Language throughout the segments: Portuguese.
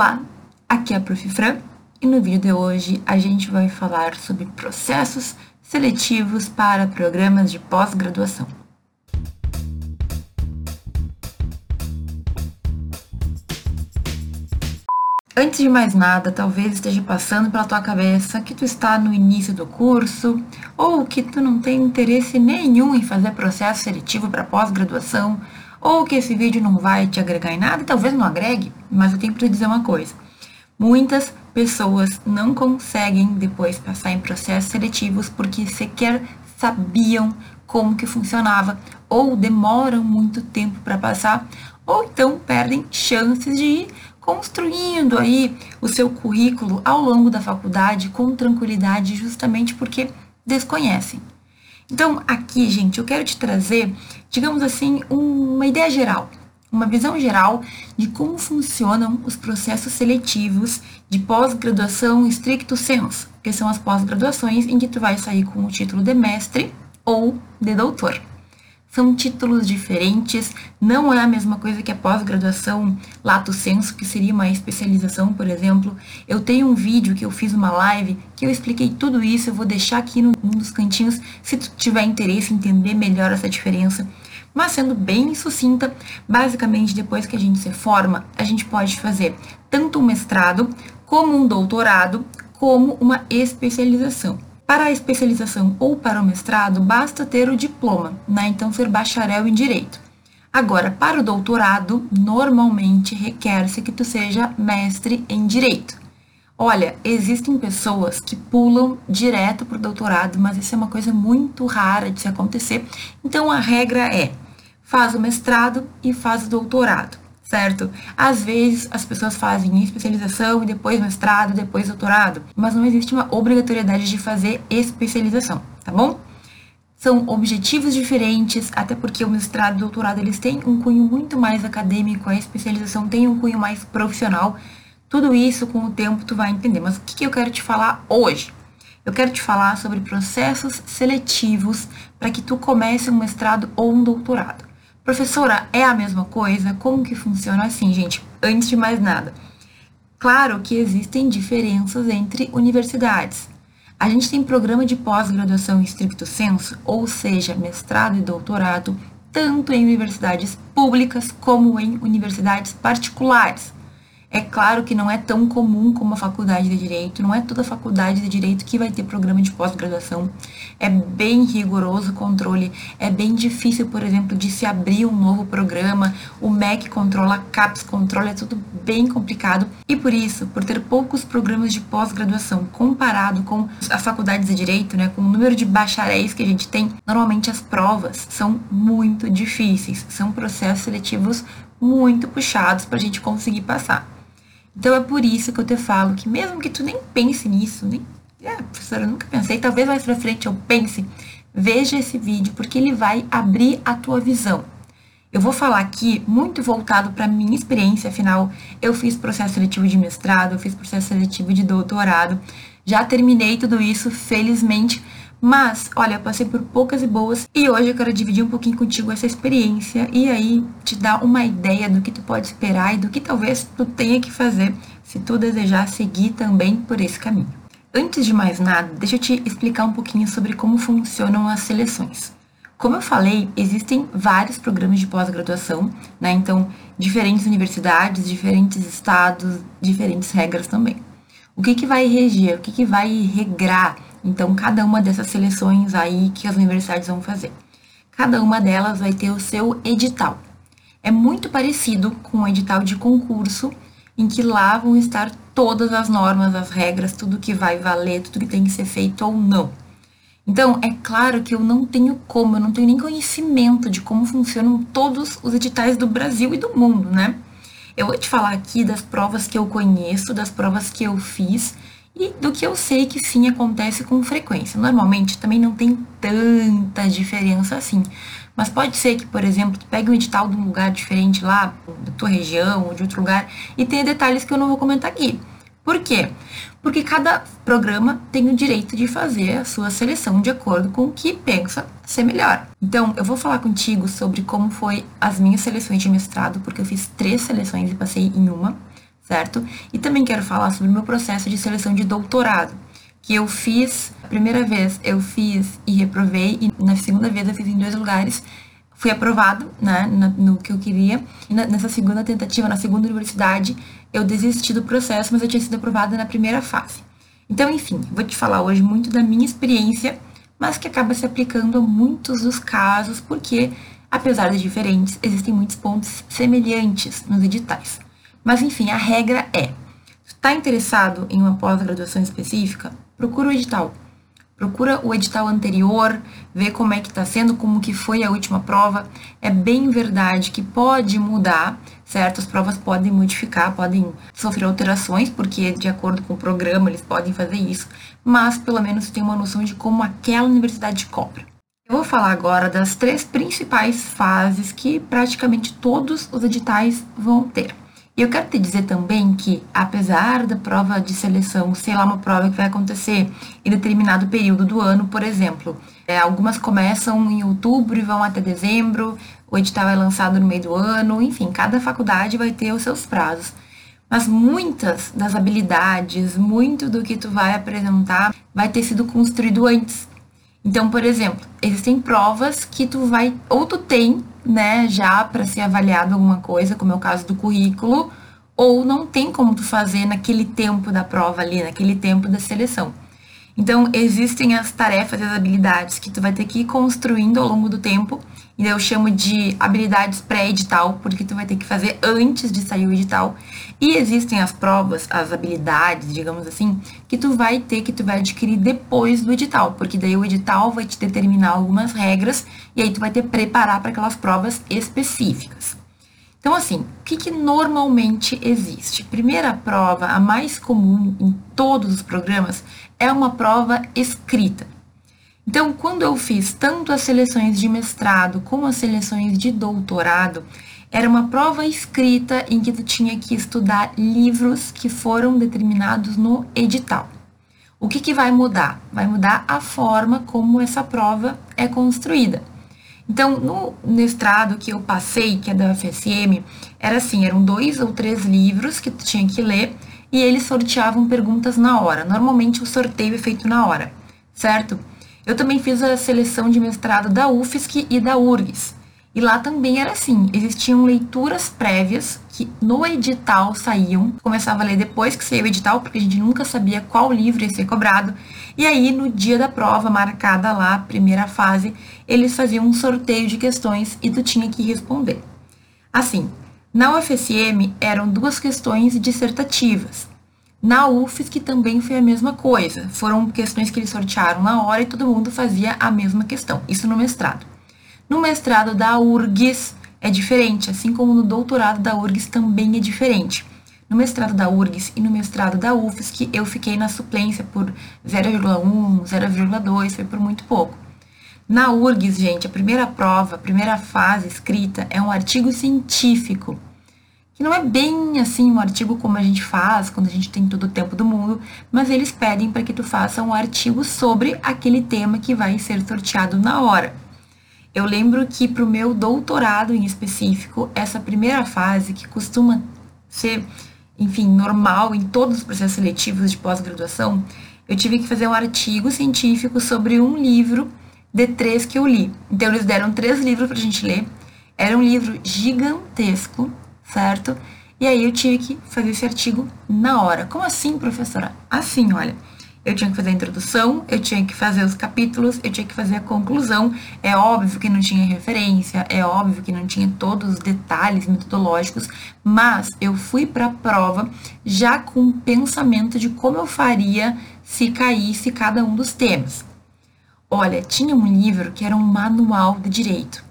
Olá, aqui é a Prof. Fran e no vídeo de hoje a gente vai falar sobre processos seletivos para programas de pós-graduação. Antes de mais nada, talvez esteja passando pela tua cabeça que tu está no início do curso ou que tu não tem interesse nenhum em fazer processo seletivo para pós-graduação ou que esse vídeo não vai te agregar em nada, talvez não agregue, mas eu tenho para te dizer uma coisa. Muitas pessoas não conseguem depois passar em processos seletivos porque sequer sabiam como que funcionava ou demoram muito tempo para passar ou então perdem chances de ir construindo aí o seu currículo ao longo da faculdade com tranquilidade justamente porque desconhecem. Então, aqui, gente, eu quero te trazer, digamos assim, uma ideia geral, uma visão geral de como funcionam os processos seletivos de pós-graduação estricto senso, que são as pós-graduações em que tu vai sair com o título de mestre ou de doutor. São títulos diferentes, não é a mesma coisa que a pós-graduação lato senso, que seria uma especialização, por exemplo. Eu tenho um vídeo que eu fiz uma live que eu expliquei tudo isso, eu vou deixar aqui num dos cantinhos, se tu tiver interesse em entender melhor essa diferença. Mas sendo bem sucinta, basicamente depois que a gente se forma, a gente pode fazer tanto um mestrado, como um doutorado, como uma especialização. Para a especialização ou para o mestrado, basta ter o diploma, né? então ser bacharel em direito. Agora, para o doutorado, normalmente requer-se que tu seja mestre em direito. Olha, existem pessoas que pulam direto para o doutorado, mas isso é uma coisa muito rara de se acontecer. Então a regra é: faz o mestrado e faz o doutorado certo? Às vezes as pessoas fazem especialização e depois mestrado, depois doutorado, mas não existe uma obrigatoriedade de fazer especialização, tá bom? São objetivos diferentes, até porque o mestrado e o doutorado eles têm um cunho muito mais acadêmico, a especialização tem um cunho mais profissional. Tudo isso com o tempo tu vai entender. Mas o que, eu quero te falar hoje? Eu quero te falar sobre processos seletivos para que tu comece um mestrado ou um doutorado. Professora, é a mesma coisa? Como que funciona assim, gente? Antes de mais nada, claro que existem diferenças entre universidades. A gente tem programa de pós-graduação em estricto senso, ou seja, mestrado e doutorado, tanto em universidades públicas como em universidades particulares. É claro que não é tão comum como a faculdade de direito, não é toda faculdade de direito que vai ter programa de pós-graduação. É bem rigoroso o controle, é bem difícil, por exemplo, de se abrir um novo programa. O MEC controla, a CAPES controla, é tudo bem complicado. E por isso, por ter poucos programas de pós-graduação comparado com as faculdades de direito, né, com o número de bacharéis que a gente tem, normalmente as provas são muito difíceis, são processos seletivos muito puxados para a gente conseguir passar. Então é por isso que eu te falo que mesmo que tu nem pense nisso, nem, é, professora, eu nunca pensei, talvez mais pra frente eu pense, veja esse vídeo porque ele vai abrir a tua visão. Eu vou falar aqui muito voltado para minha experiência, afinal, eu fiz processo seletivo de mestrado, eu fiz processo seletivo de doutorado, já terminei tudo isso, felizmente, mas, olha, eu passei por poucas e boas e hoje eu quero dividir um pouquinho contigo essa experiência e aí te dar uma ideia do que tu pode esperar e do que talvez tu tenha que fazer se tu desejar seguir também por esse caminho. Antes de mais nada, deixa eu te explicar um pouquinho sobre como funcionam as seleções. Como eu falei, existem vários programas de pós-graduação, né? Então, diferentes universidades, diferentes estados, diferentes regras também. O que, que vai reger, o que, que vai regrar então, cada uma dessas seleções aí que as universidades vão fazer. Cada uma delas vai ter o seu edital. É muito parecido com o edital de concurso, em que lá vão estar todas as normas, as regras, tudo que vai valer, tudo que tem que ser feito ou não. Então, é claro que eu não tenho como, eu não tenho nem conhecimento de como funcionam todos os editais do Brasil e do mundo, né? Eu vou te falar aqui das provas que eu conheço, das provas que eu fiz e do que eu sei que sim acontece com frequência. Normalmente também não tem tanta diferença assim. Mas pode ser que, por exemplo, tu pegue um edital de um lugar diferente lá, da tua região ou de outro lugar, e tenha detalhes que eu não vou comentar aqui. Por quê? Porque cada programa tem o direito de fazer a sua seleção de acordo com o que pensa ser melhor. Então, eu vou falar contigo sobre como foi as minhas seleções de mestrado, porque eu fiz três seleções e passei em uma certo? E também quero falar sobre o meu processo de seleção de doutorado, que eu fiz, a primeira vez eu fiz e reprovei, e na segunda vez eu fiz em dois lugares, fui aprovado, né, no que eu queria, e nessa segunda tentativa, na segunda universidade, eu desisti do processo, mas eu tinha sido aprovada na primeira fase. Então, enfim, vou te falar hoje muito da minha experiência, mas que acaba se aplicando a muitos dos casos, porque, apesar de diferentes, existem muitos pontos semelhantes nos editais. Mas enfim, a regra é: está interessado em uma pós-graduação específica? Procura o edital. Procura o edital anterior, vê como é que está sendo, como que foi a última prova. É bem verdade que pode mudar, certo? As provas podem modificar, podem sofrer alterações, porque de acordo com o programa eles podem fazer isso, mas pelo menos tem uma noção de como aquela universidade cobra. Eu vou falar agora das três principais fases que praticamente todos os editais vão ter. E eu quero te dizer também que, apesar da prova de seleção ser lá uma prova que vai acontecer em determinado período do ano, por exemplo, é, algumas começam em outubro e vão até dezembro, o edital é lançado no meio do ano, enfim, cada faculdade vai ter os seus prazos. Mas muitas das habilidades, muito do que tu vai apresentar, vai ter sido construído antes. Então, por exemplo, existem provas que tu vai, ou tu tem né, já para ser avaliado alguma coisa, como é o caso do currículo, ou não tem como tu fazer naquele tempo da prova ali, naquele tempo da seleção. Então, existem as tarefas e as habilidades que tu vai ter que ir construindo ao longo do tempo, e eu chamo de habilidades pré-edital, porque tu vai ter que fazer antes de sair o edital. E existem as provas, as habilidades, digamos assim, que tu vai ter, que tu vai adquirir depois do edital, porque daí o edital vai te determinar algumas regras e aí tu vai ter que preparar para aquelas provas específicas. Então, assim, o que, que normalmente existe? Primeira prova, a mais comum em todos os programas, é uma prova escrita. Então, quando eu fiz tanto as seleções de mestrado como as seleções de doutorado, era uma prova escrita em que tu tinha que estudar livros que foram determinados no edital. O que, que vai mudar? Vai mudar a forma como essa prova é construída. Então, no mestrado que eu passei, que é da UFSM, era assim, eram dois ou três livros que tu tinha que ler e eles sorteavam perguntas na hora. Normalmente o sorteio é feito na hora, certo? Eu também fiz a seleção de mestrado da UFSC e da URGS. E lá também era assim, existiam leituras prévias que no edital saíam, começava a ler depois que saiu o edital, porque a gente nunca sabia qual livro ia ser cobrado. E aí, no dia da prova, marcada lá, primeira fase, eles faziam um sorteio de questões e tu tinha que responder. Assim, na UFSM eram duas questões dissertativas. Na UFSC também foi a mesma coisa. Foram questões que eles sortearam na hora e todo mundo fazia a mesma questão. Isso no mestrado. No mestrado da URGS é diferente, assim como no doutorado da URGS também é diferente. No mestrado da URGS e no mestrado da UFSC, eu fiquei na suplência por 0,1, 0,2, foi por muito pouco. Na URGS, gente, a primeira prova, a primeira fase escrita é um artigo científico, que não é bem assim um artigo como a gente faz quando a gente tem todo o tempo do mundo, mas eles pedem para que tu faça um artigo sobre aquele tema que vai ser sorteado na hora. Eu lembro que para o meu doutorado em específico, essa primeira fase, que costuma ser, enfim, normal em todos os processos seletivos de pós-graduação, eu tive que fazer um artigo científico sobre um livro de três que eu li. Então, eles deram três livros para a gente ler. Era um livro gigantesco, certo? E aí eu tive que fazer esse artigo na hora. Como assim, professora? Assim, olha eu tinha que fazer a introdução, eu tinha que fazer os capítulos, eu tinha que fazer a conclusão. É óbvio que não tinha referência, é óbvio que não tinha todos os detalhes metodológicos, mas eu fui para a prova já com o pensamento de como eu faria se caísse cada um dos temas. Olha, tinha um livro que era um manual de direito.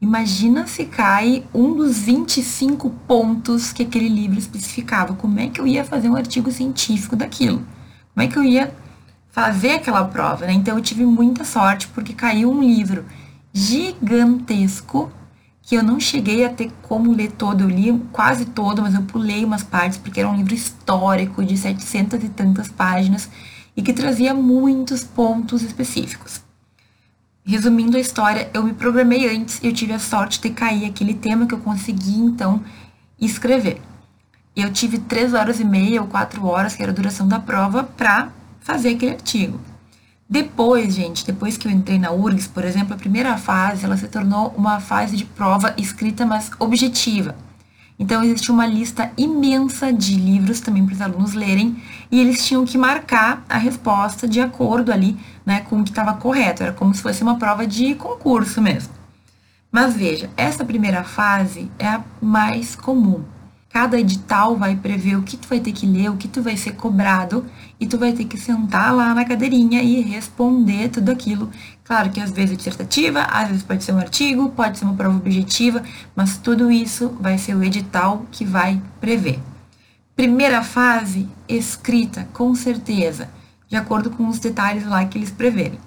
Imagina se cai um dos 25 pontos que aquele livro especificava. Como é que eu ia fazer um artigo científico daquilo? como é que eu ia fazer aquela prova, né? Então eu tive muita sorte porque caiu um livro gigantesco que eu não cheguei a ter como ler todo, eu li quase todo, mas eu pulei umas partes porque era um livro histórico de 700 e tantas páginas e que trazia muitos pontos específicos. Resumindo a história, eu me programei antes e eu tive a sorte de cair aquele tema que eu consegui então escrever. Eu tive três horas e meia ou quatro horas, que era a duração da prova, para fazer aquele artigo. Depois, gente, depois que eu entrei na URGS, por exemplo, a primeira fase, ela se tornou uma fase de prova escrita, mas objetiva. Então, existia uma lista imensa de livros também para os alunos lerem, e eles tinham que marcar a resposta de acordo ali né, com o que estava correto. Era como se fosse uma prova de concurso mesmo. Mas veja, essa primeira fase é a mais comum. Cada edital vai prever o que tu vai ter que ler, o que tu vai ser cobrado, e tu vai ter que sentar lá na cadeirinha e responder tudo aquilo. Claro que às vezes é dissertativa, às vezes pode ser um artigo, pode ser uma prova objetiva, mas tudo isso vai ser o edital que vai prever. Primeira fase, escrita, com certeza, de acordo com os detalhes lá que eles preverem.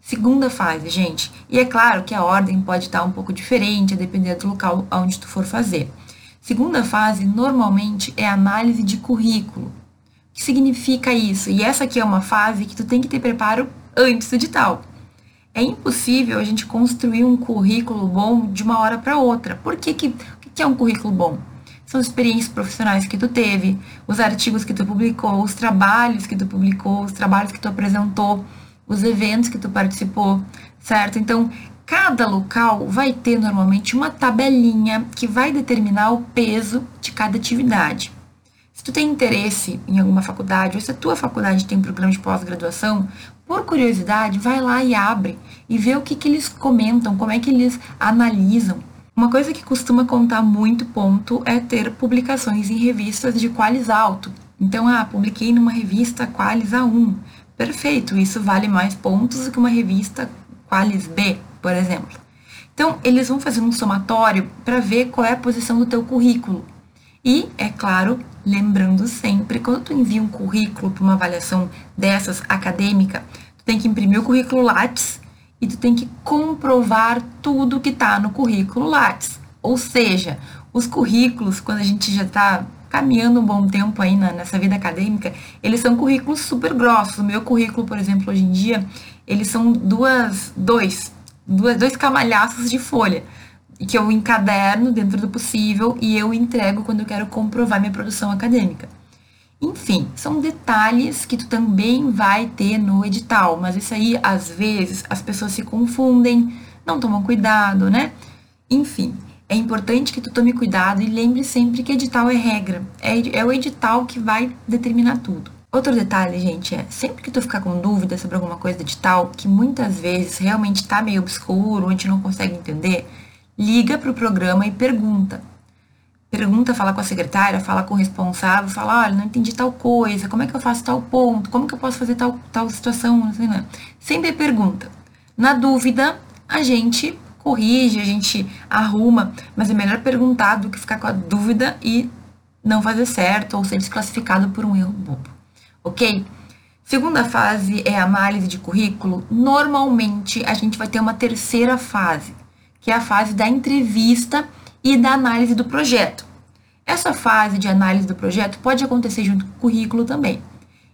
Segunda fase, gente, e é claro que a ordem pode estar um pouco diferente, a depender do local onde tu for fazer. Segunda fase, normalmente, é análise de currículo. O que significa isso? E essa aqui é uma fase que tu tem que ter preparo antes do edital. É impossível a gente construir um currículo bom de uma hora para outra. Por que, que, que é um currículo bom? São as experiências profissionais que tu teve, os artigos que tu publicou, os trabalhos que tu publicou, os trabalhos que tu apresentou, os eventos que tu participou, certo? Então, Cada local vai ter normalmente uma tabelinha que vai determinar o peso de cada atividade. Se tu tem interesse em alguma faculdade, ou se a tua faculdade tem um programa de pós-graduação, por curiosidade, vai lá e abre e vê o que, que eles comentam, como é que eles analisam. Uma coisa que costuma contar muito ponto é ter publicações em revistas de qualis alto. Então, ah, publiquei numa revista qualis A1. Perfeito, isso vale mais pontos do que uma revista qualis B, por exemplo. Então, eles vão fazer um somatório para ver qual é a posição do teu currículo. E, é claro, lembrando sempre, quando tu envia um currículo para uma avaliação dessas acadêmica, tu tem que imprimir o currículo Lattes e tu tem que comprovar tudo que está no currículo Lattes. Ou seja, os currículos, quando a gente já está caminhando um bom tempo aí na, nessa vida acadêmica, eles são currículos super grossos. O meu currículo, por exemplo, hoje em dia, eles são duas, dois, dois camalhaços de folha que eu encaderno dentro do possível e eu entrego quando eu quero comprovar minha produção acadêmica. Enfim, são detalhes que tu também vai ter no edital, mas isso aí, às vezes, as pessoas se confundem, não tomam cuidado, né? Enfim, é importante que tu tome cuidado e lembre sempre que edital é regra. É, é o edital que vai determinar tudo. Outro detalhe, gente, é sempre que tu ficar com dúvida sobre alguma coisa do edital, que muitas vezes realmente está meio obscuro, a gente não consegue entender, liga para o programa e pergunta. Pergunta, fala com a secretária, fala com o responsável, fala, olha, não entendi tal coisa, como é que eu faço tal ponto, como que eu posso fazer tal, tal situação, não sei, não. Sempre pergunta. Na dúvida, a gente corrige, a gente arruma, mas é melhor perguntar do que ficar com a dúvida e não fazer certo ou ser desclassificado por um erro bobo ok? Segunda fase é a análise de currículo. Normalmente a gente vai ter uma terceira fase, que é a fase da entrevista e da análise do projeto. Essa fase de análise do projeto pode acontecer junto com o currículo também.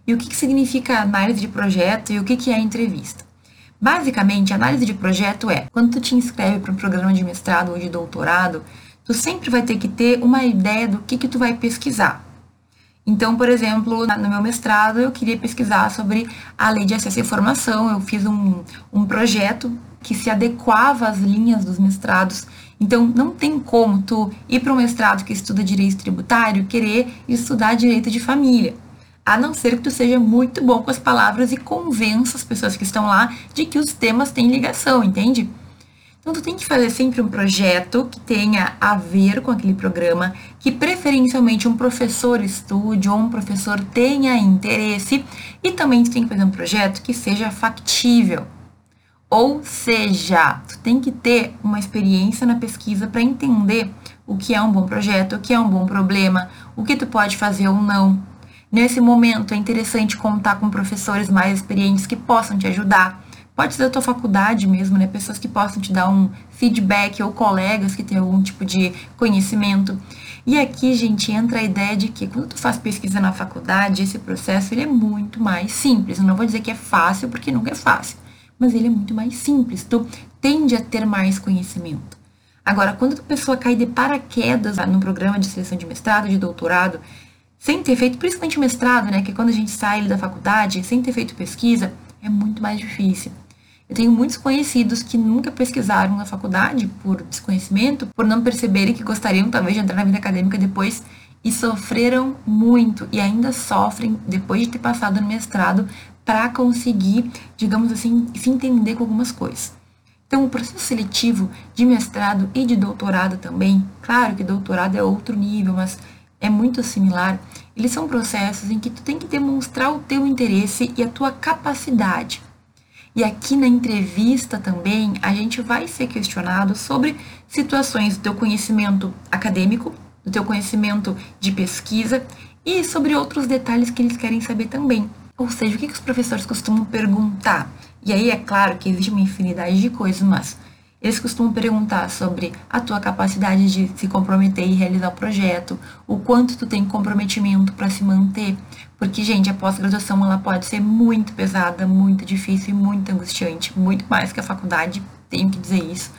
E o que, que significa análise de projeto e o que, que é entrevista? Basicamente, análise de projeto é quando tu te inscreve para um programa de mestrado ou de doutorado, tu sempre vai ter que ter uma ideia do que, que tu vai pesquisar. Então, por exemplo, no meu mestrado, eu queria pesquisar sobre a lei de acesso à informação. Eu fiz um, um projeto que se adequava às linhas dos mestrados. Então, não tem como tu ir para um mestrado que estuda direito tributário querer estudar direito de família. A não ser que tu seja muito bom com as palavras e convença as pessoas que estão lá de que os temas têm ligação, entende? Então, tu tem que fazer sempre um projeto que tenha a ver com aquele programa, que preferencialmente um professor estude ou um professor tenha interesse, e também tu tem que fazer um projeto que seja factível. Ou seja, tu tem que ter uma experiência na pesquisa para entender o que é um bom projeto, o que é um bom problema, o que tu pode fazer ou não. Nesse momento é interessante contar com professores mais experientes que possam te ajudar Pode ser da tua faculdade mesmo, né? Pessoas que possam te dar um feedback ou colegas que têm algum tipo de conhecimento. E aqui, gente, entra a ideia de que quando tu faz pesquisa na faculdade, esse processo ele é muito mais simples. Eu não vou dizer que é fácil, porque nunca é fácil, mas ele é muito mais simples. Tu tende a ter mais conhecimento. Agora, quando a pessoa cai de paraquedas no programa de seleção de mestrado, de doutorado, sem ter feito, principalmente mestrado, né, que é quando a gente sai da faculdade, sem ter feito pesquisa, é muito mais difícil. Eu tenho muitos conhecidos que nunca pesquisaram na faculdade por desconhecimento, por não perceberem que gostariam talvez de entrar na vida acadêmica depois e sofreram muito e ainda sofrem depois de ter passado no mestrado para conseguir, digamos assim, se entender com algumas coisas. Então, o processo seletivo de mestrado e de doutorado também, claro que doutorado é outro nível, mas é muito similar. Eles são processos em que tu tem que demonstrar o teu interesse e a tua capacidade. E aqui na entrevista também a gente vai ser questionado sobre situações do teu conhecimento acadêmico, do teu conhecimento de pesquisa e sobre outros detalhes que eles querem saber também. Ou seja, o que, que os professores costumam perguntar? E aí é claro que existe uma infinidade de coisas, mas eles costumam perguntar sobre a tua capacidade de se comprometer e realizar o projeto, o quanto tu tem comprometimento para se manter, porque gente, a pós-graduação ela pode ser muito pesada, muito difícil e muito angustiante, muito mais que a faculdade, tenho que dizer isso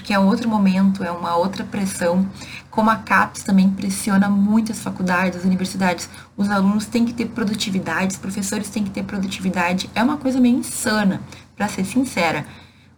porque é outro momento, é uma outra pressão. Como a CAPES também pressiona muito as faculdades, as universidades, os alunos têm que ter produtividade, os professores têm que ter produtividade. É uma coisa meio insana, para ser sincera.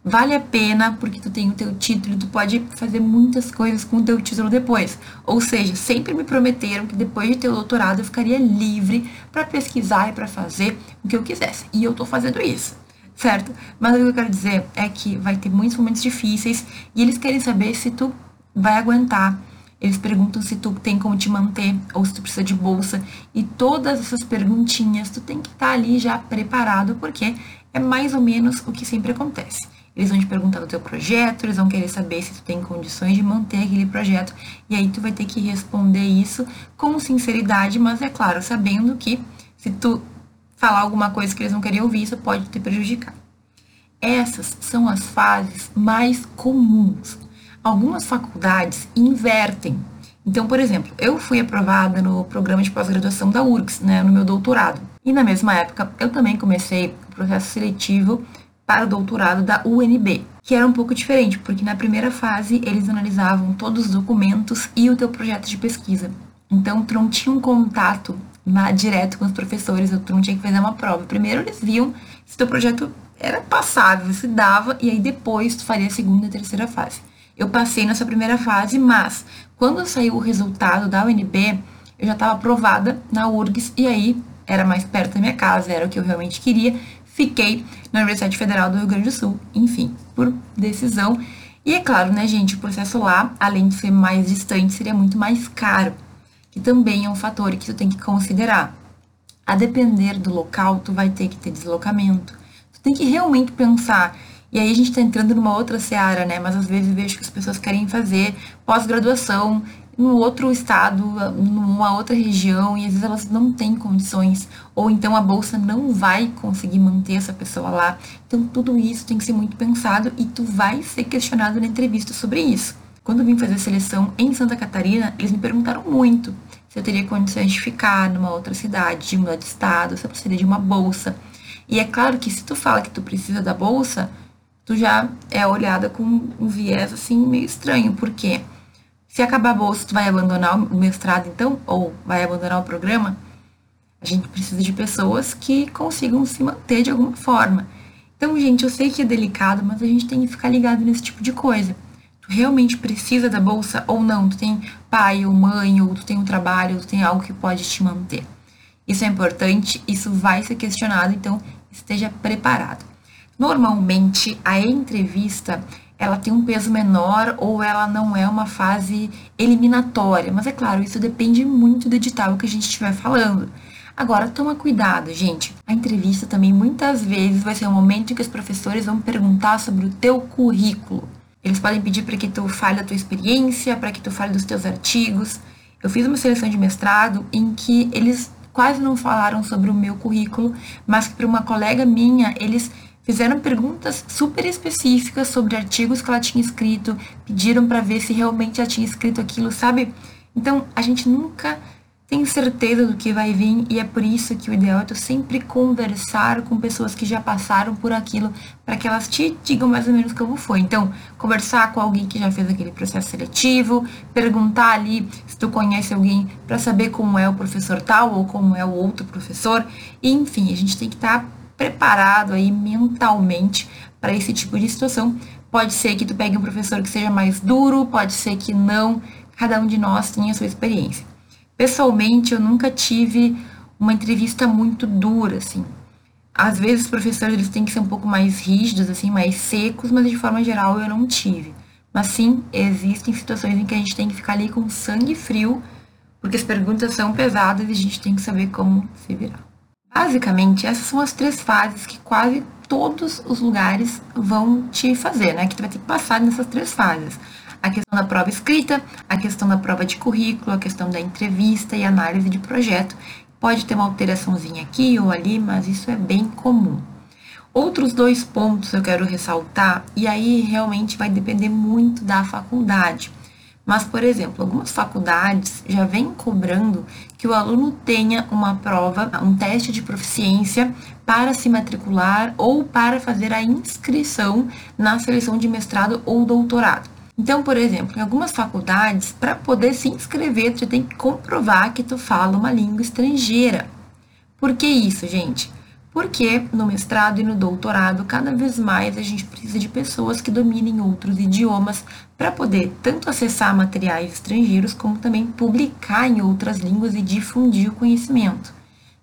Vale a pena porque tu tem o teu título, tu pode fazer muitas coisas com o teu título depois. Ou seja, sempre me prometeram que depois de ter o doutorado eu ficaria livre para pesquisar e para fazer o que eu quisesse. E eu tô fazendo isso certo? Mas o que eu quero dizer é que vai ter muitos momentos difíceis e eles querem saber se tu vai aguentar. Eles perguntam se tu tem como te manter ou se tu precisa de bolsa. E todas essas perguntinhas tu tem que estar tá ali já preparado, porque é mais ou menos o que sempre acontece. Eles vão te perguntar do teu projeto, eles vão querer saber se tu tem condições de manter aquele projeto. E aí tu vai ter que responder isso com sinceridade, mas é claro, sabendo que se tu falar alguma coisa que eles não queriam ouvir, isso pode te prejudicar. Essas são as fases mais comuns. Algumas faculdades invertem. Então, por exemplo, eu fui aprovada no programa de pós-graduação da URGS, né, no meu doutorado. E na mesma época, eu também comecei o processo seletivo para o doutorado da UNB, que era um pouco diferente, porque na primeira fase eles analisavam todos os documentos e o teu projeto de pesquisa. Então, tu não tinha um contato na, direto com os professores, tu não tinha que fazer uma prova. Primeiro eles viam se teu projeto era passável, se dava, e aí depois tu faria a segunda e terceira fase. Eu passei nessa primeira fase, mas quando saiu o resultado da UNB, eu já estava aprovada na URGS, e aí era mais perto da minha casa, era o que eu realmente queria. Fiquei na Universidade Federal do Rio Grande do Sul, enfim, por decisão. E é claro, né, gente, o processo lá, além de ser mais distante, seria muito mais caro que também é um fator que tu tem que considerar. A depender do local, tu vai ter que ter deslocamento. Tu tem que realmente pensar. E aí a gente está entrando numa outra seara, né? Mas às vezes vejo que as pessoas querem fazer pós-graduação em outro estado, numa outra região, e às vezes elas não têm condições, ou então a bolsa não vai conseguir manter essa pessoa lá. Então tudo isso tem que ser muito pensado e tu vai ser questionado na entrevista sobre isso. Quando vim fazer a seleção em Santa Catarina, eles me perguntaram muito se eu teria condições de ficar numa outra cidade, de mudar de estado, se eu precisaria de uma bolsa. E é claro que se tu fala que tu precisa da bolsa, tu já é olhada com um viés assim meio estranho, porque se acabar a bolsa, tu vai abandonar o mestrado então, ou vai abandonar o programa, a gente precisa de pessoas que consigam se manter de alguma forma. Então, gente, eu sei que é delicado, mas a gente tem que ficar ligado nesse tipo de coisa tu realmente precisa da bolsa ou não, tu tem pai ou mãe, ou tu tem um trabalho, ou tu tem algo que pode te manter. Isso é importante, isso vai ser questionado, então esteja preparado. Normalmente, a entrevista ela tem um peso menor ou ela não é uma fase eliminatória, mas é claro, isso depende muito do edital que a gente estiver falando. Agora, toma cuidado, gente. A entrevista também muitas vezes vai ser um momento em que os professores vão perguntar sobre o teu currículo. Eles podem pedir para que tu fale a tua experiência, para que tu fale dos teus artigos. Eu fiz uma seleção de mestrado em que eles quase não falaram sobre o meu currículo, mas que para uma colega minha, eles fizeram perguntas super específicas sobre artigos que ela tinha escrito, pediram para ver se realmente ela tinha escrito aquilo, sabe? Então, a gente nunca tem certeza do que vai vir e é por isso que o ideal é tu sempre conversar com pessoas que já passaram por aquilo para que elas te digam mais ou menos como foi. Então, conversar com alguém que já fez aquele processo seletivo, perguntar ali se tu conhece alguém para saber como é o professor tal ou como é o outro professor. E, enfim, a gente tem que estar tá preparado aí mentalmente para esse tipo de situação. Pode ser que tu pegue um professor que seja mais duro, pode ser que não. Cada um de nós tem a sua experiência. Pessoalmente, eu nunca tive uma entrevista muito dura, assim. Às vezes, os professores eles têm que ser um pouco mais rígidos, assim, mais secos, mas de forma geral eu não tive. Mas sim, existem situações em que a gente tem que ficar ali com sangue frio, porque as perguntas são pesadas e a gente tem que saber como se virar. Basicamente, essas são as três fases que quase todos os lugares vão te fazer, né? Que tu vai ter que passar nessas três fases a questão da prova escrita, a questão da prova de currículo, a questão da entrevista e análise de projeto. Pode ter uma alteraçãozinha aqui ou ali, mas isso é bem comum. Outros dois pontos eu quero ressaltar, e aí realmente vai depender muito da faculdade. Mas, por exemplo, algumas faculdades já vêm cobrando que o aluno tenha uma prova, um teste de proficiência para se matricular ou para fazer a inscrição na seleção de mestrado ou doutorado. Então, por exemplo, em algumas faculdades, para poder se inscrever, tu tem que comprovar que tu fala uma língua estrangeira. Por que isso, gente? Porque no mestrado e no doutorado, cada vez mais a gente precisa de pessoas que dominem outros idiomas para poder tanto acessar materiais estrangeiros, como também publicar em outras línguas e difundir o conhecimento,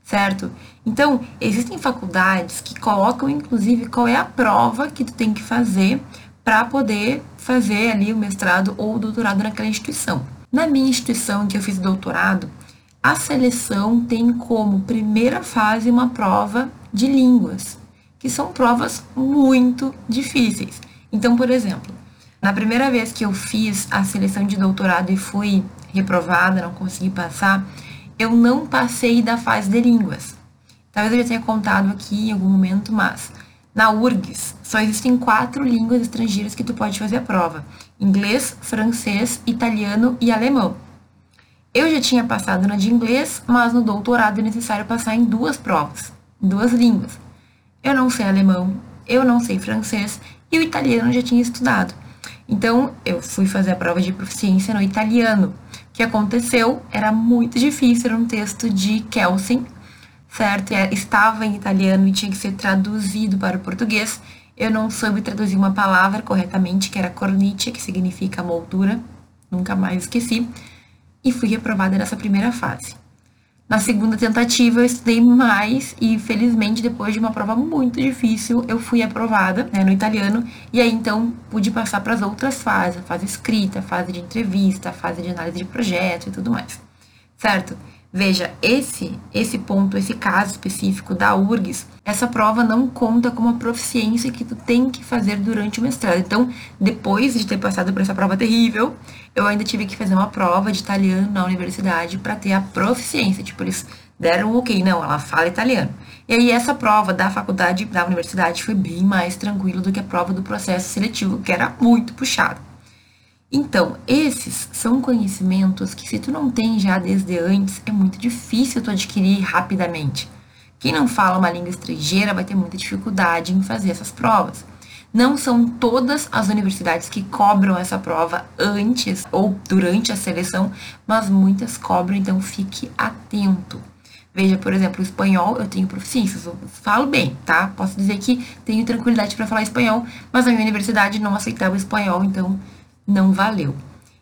certo? Então, existem faculdades que colocam, inclusive, qual é a prova que tu tem que fazer para poder fazer ali o mestrado ou o doutorado naquela instituição. Na minha instituição que eu fiz doutorado, a seleção tem como primeira fase uma prova de línguas, que são provas muito difíceis. Então, por exemplo, na primeira vez que eu fiz a seleção de doutorado e fui reprovada, não consegui passar, eu não passei da fase de línguas. Talvez eu já tenha contado aqui em algum momento, mas na URGS, só existem quatro línguas estrangeiras que tu pode fazer a prova: inglês, francês, italiano e alemão. Eu já tinha passado na de inglês, mas no doutorado é necessário passar em duas provas, duas línguas. Eu não sei alemão, eu não sei francês e o italiano eu já tinha estudado. Então, eu fui fazer a prova de proficiência no italiano. O que aconteceu era muito difícil, era um texto de Kelsen, certo? É, estava em italiano e tinha que ser traduzido para o português. Eu não soube traduzir uma palavra corretamente, que era cornice, que significa moldura, nunca mais esqueci, e fui reprovada nessa primeira fase. Na segunda tentativa, eu estudei mais e, felizmente, depois de uma prova muito difícil, eu fui aprovada né, no italiano. E aí, então, pude passar para as outras fases: a fase escrita, a fase de entrevista, a fase de análise de projeto e tudo mais. Certo? Veja, esse esse ponto, esse caso específico da URGS, essa prova não conta como a proficiência que tu tem que fazer durante o mestrado. Então, depois de ter passado por essa prova terrível, eu ainda tive que fazer uma prova de italiano na universidade para ter a proficiência. Tipo, eles deram ok, não, ela fala italiano. E aí essa prova da faculdade, da universidade, foi bem mais tranquila do que a prova do processo seletivo, que era muito puxado. Então, esses são conhecimentos que se tu não tem já desde antes, é muito difícil tu adquirir rapidamente. Quem não fala uma língua estrangeira vai ter muita dificuldade em fazer essas provas. Não são todas as universidades que cobram essa prova antes ou durante a seleção, mas muitas cobram, então fique atento. Veja, por exemplo, o espanhol, eu tenho proficiência, eu falo bem, tá? Posso dizer que tenho tranquilidade para falar espanhol, mas a minha universidade não aceitava o espanhol, então não valeu.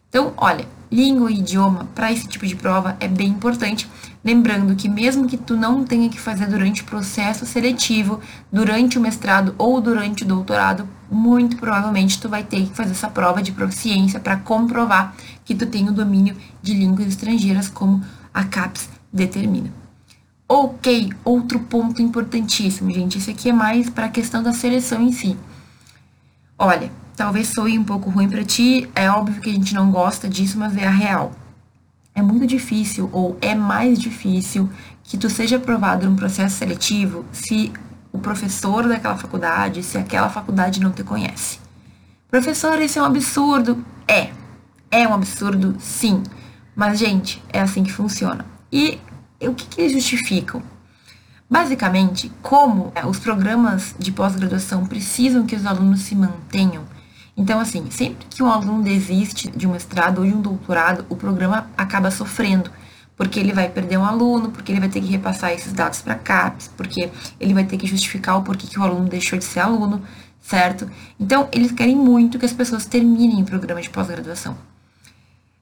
Então, olha, língua e idioma para esse tipo de prova é bem importante, lembrando que mesmo que tu não tenha que fazer durante o processo seletivo, durante o mestrado ou durante o doutorado, muito provavelmente tu vai ter que fazer essa prova de proficiência para comprovar que tu tem o domínio de línguas estrangeiras como a CAPES determina. Ok, outro ponto importantíssimo, gente, esse aqui é mais para a questão da seleção em si. Olha, talvez soe um pouco ruim para ti, é óbvio que a gente não gosta disso, mas é a real. É muito difícil, ou é mais difícil, que tu seja aprovado num processo seletivo se o professor daquela faculdade, se aquela faculdade não te conhece. Professor, isso é um absurdo. É. É um absurdo, sim. Mas, gente, é assim que funciona. E o que, que eles justificam? Basicamente, como é, os programas de pós-graduação precisam que os alunos se mantenham. Então, assim, sempre que um aluno desiste de um mestrado ou de um doutorado, o programa acaba sofrendo, porque ele vai perder um aluno, porque ele vai ter que repassar esses dados para a CAPES, porque ele vai ter que justificar o porquê que o aluno deixou de ser aluno, certo? Então, eles querem muito que as pessoas terminem o programa de pós-graduação.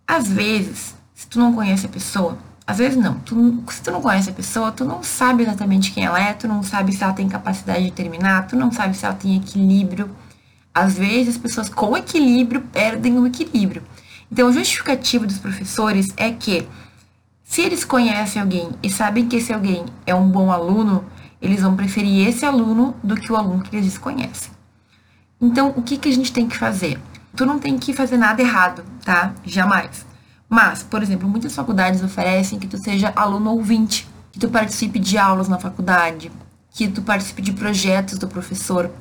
Às vezes, se tu não conhece a pessoa, às vezes não. Tu, se tu não conhece a pessoa, tu não sabe exatamente quem ela é, tu não sabe se ela tem capacidade de terminar, tu não sabe se ela tem equilíbrio. Às vezes as pessoas com equilíbrio perdem o equilíbrio. Então, o justificativo dos professores é que se eles conhecem alguém e sabem que esse alguém é um bom aluno, eles vão preferir esse aluno do que o aluno que eles desconhecem. Então, o que, que a gente tem que fazer? Tu não tem que fazer nada errado, tá? Jamais. Mas, por exemplo, muitas faculdades oferecem que tu seja aluno ouvinte, que tu participe de aulas na faculdade, que tu participe de projetos do professor.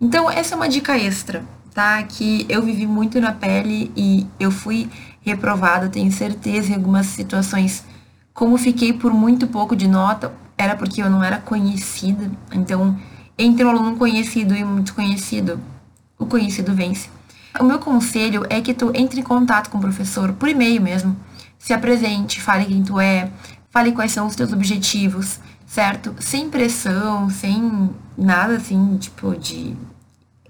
Então, essa é uma dica extra, tá? Que eu vivi muito na pele e eu fui reprovada, tenho certeza, em algumas situações. Como fiquei por muito pouco de nota, era porque eu não era conhecida. Então, entre um aluno conhecido e muito conhecido, o conhecido vence. O meu conselho é que tu entre em contato com o professor por e-mail mesmo. Se apresente, fale quem tu é, fale quais são os teus objetivos, certo? Sem pressão, sem nada assim, tipo, de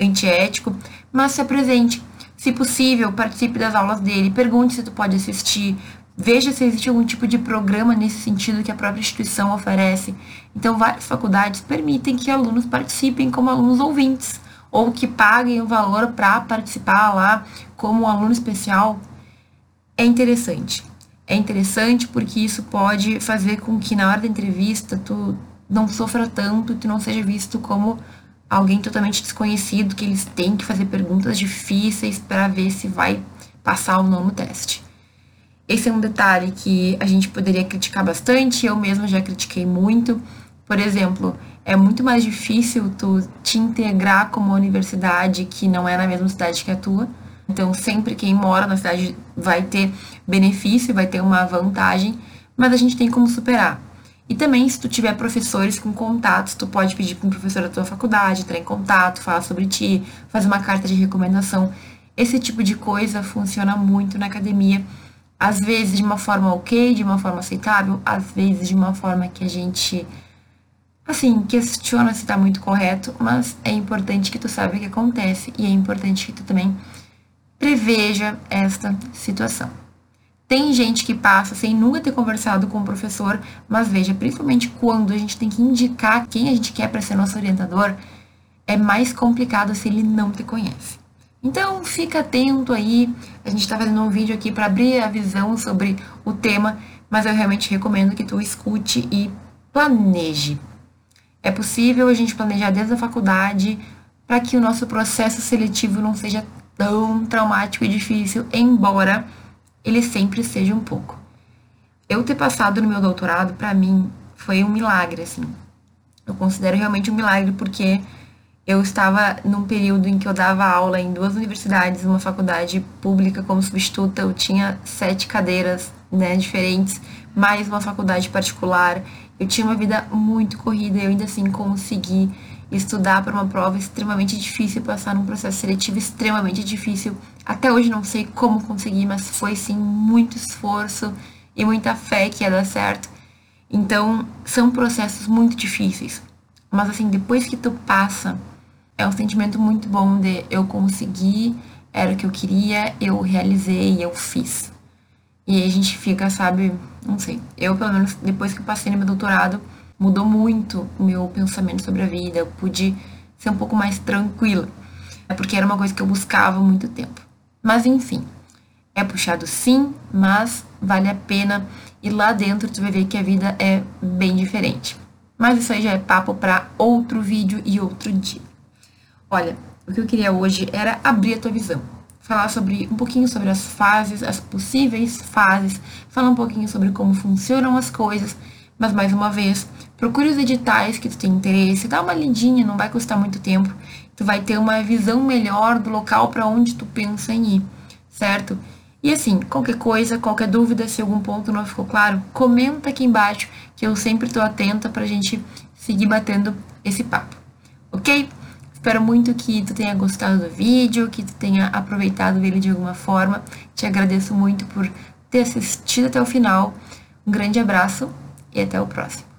antiético, mas se apresente. Se possível, participe das aulas dele, pergunte se tu pode assistir, veja se existe algum tipo de programa nesse sentido que a própria instituição oferece. Então, várias faculdades permitem que alunos participem como alunos ouvintes ou que paguem o valor para participar lá como aluno especial, é interessante. É interessante porque isso pode fazer com que na hora da entrevista tu não sofra tanto, tu não seja visto como alguém totalmente desconhecido, que eles têm que fazer perguntas difíceis para ver se vai passar ou não no teste. Esse é um detalhe que a gente poderia criticar bastante, eu mesma já critiquei muito. Por exemplo, é muito mais difícil tu te integrar como uma universidade que não é na mesma cidade que a tua. Então, sempre quem mora na cidade vai ter benefício, vai ter uma vantagem, mas a gente tem como superar. E também, se tu tiver professores com contatos, tu pode pedir para um professor da tua faculdade entrar em contato, falar sobre ti, fazer uma carta de recomendação. Esse tipo de coisa funciona muito na academia. Às vezes de uma forma ok, de uma forma aceitável, às vezes de uma forma que a gente assim, questiona se está muito correto, mas é importante que tu saiba o que acontece e é importante que tu também preveja esta situação. Tem gente que passa sem nunca ter conversado com o professor, mas veja, principalmente quando a gente tem que indicar quem a gente quer para ser nosso orientador, é mais complicado se ele não te conhece. Então, fica atento aí. A gente está fazendo um vídeo aqui para abrir a visão sobre o tema, mas eu realmente recomendo que tu escute e planeje. É possível a gente planejar desde a faculdade para que o nosso processo seletivo não seja tão traumático e difícil, embora ele sempre seja um pouco. Eu ter passado no meu doutorado, para mim, foi um milagre, assim. Eu considero realmente um milagre porque eu estava num período em que eu dava aula em duas universidades, uma faculdade pública como substituta, eu tinha sete cadeiras né, diferentes, mais uma faculdade particular. Eu tinha uma vida muito corrida e eu ainda assim consegui estudar para uma prova extremamente difícil, passar num processo seletivo extremamente difícil. Até hoje não sei como conseguir, mas foi sim muito esforço e muita fé que ia dar certo. Então, são processos muito difíceis. Mas assim, depois que tu passa, é um sentimento muito bom de eu consegui, era o que eu queria, eu realizei, eu fiz. E a gente fica, sabe, não sei. Eu, pelo menos, depois que passei no meu doutorado, mudou muito o meu pensamento sobre a vida. Eu pude ser um pouco mais tranquila. É porque era uma coisa que eu buscava há muito tempo. Mas enfim, é puxado sim, mas vale a pena. E lá dentro tu vai ver que a vida é bem diferente. Mas isso aí já é papo para outro vídeo e outro dia. Olha, o que eu queria hoje era abrir a tua visão falar sobre um pouquinho sobre as fases, as possíveis fases, falar um pouquinho sobre como funcionam as coisas, mas mais uma vez, procure os editais que tu tem interesse, dá uma lidinha, não vai custar muito tempo. Tu vai ter uma visão melhor do local para onde tu pensa em ir, certo? E assim, qualquer coisa, qualquer dúvida, se algum ponto não ficou claro, comenta aqui embaixo que eu sempre estou atenta para a gente seguir batendo esse papo, ok? Espero muito que tu tenha gostado do vídeo, que tu tenha aproveitado ele de alguma forma. Te agradeço muito por ter assistido até o final. Um grande abraço e até o próximo.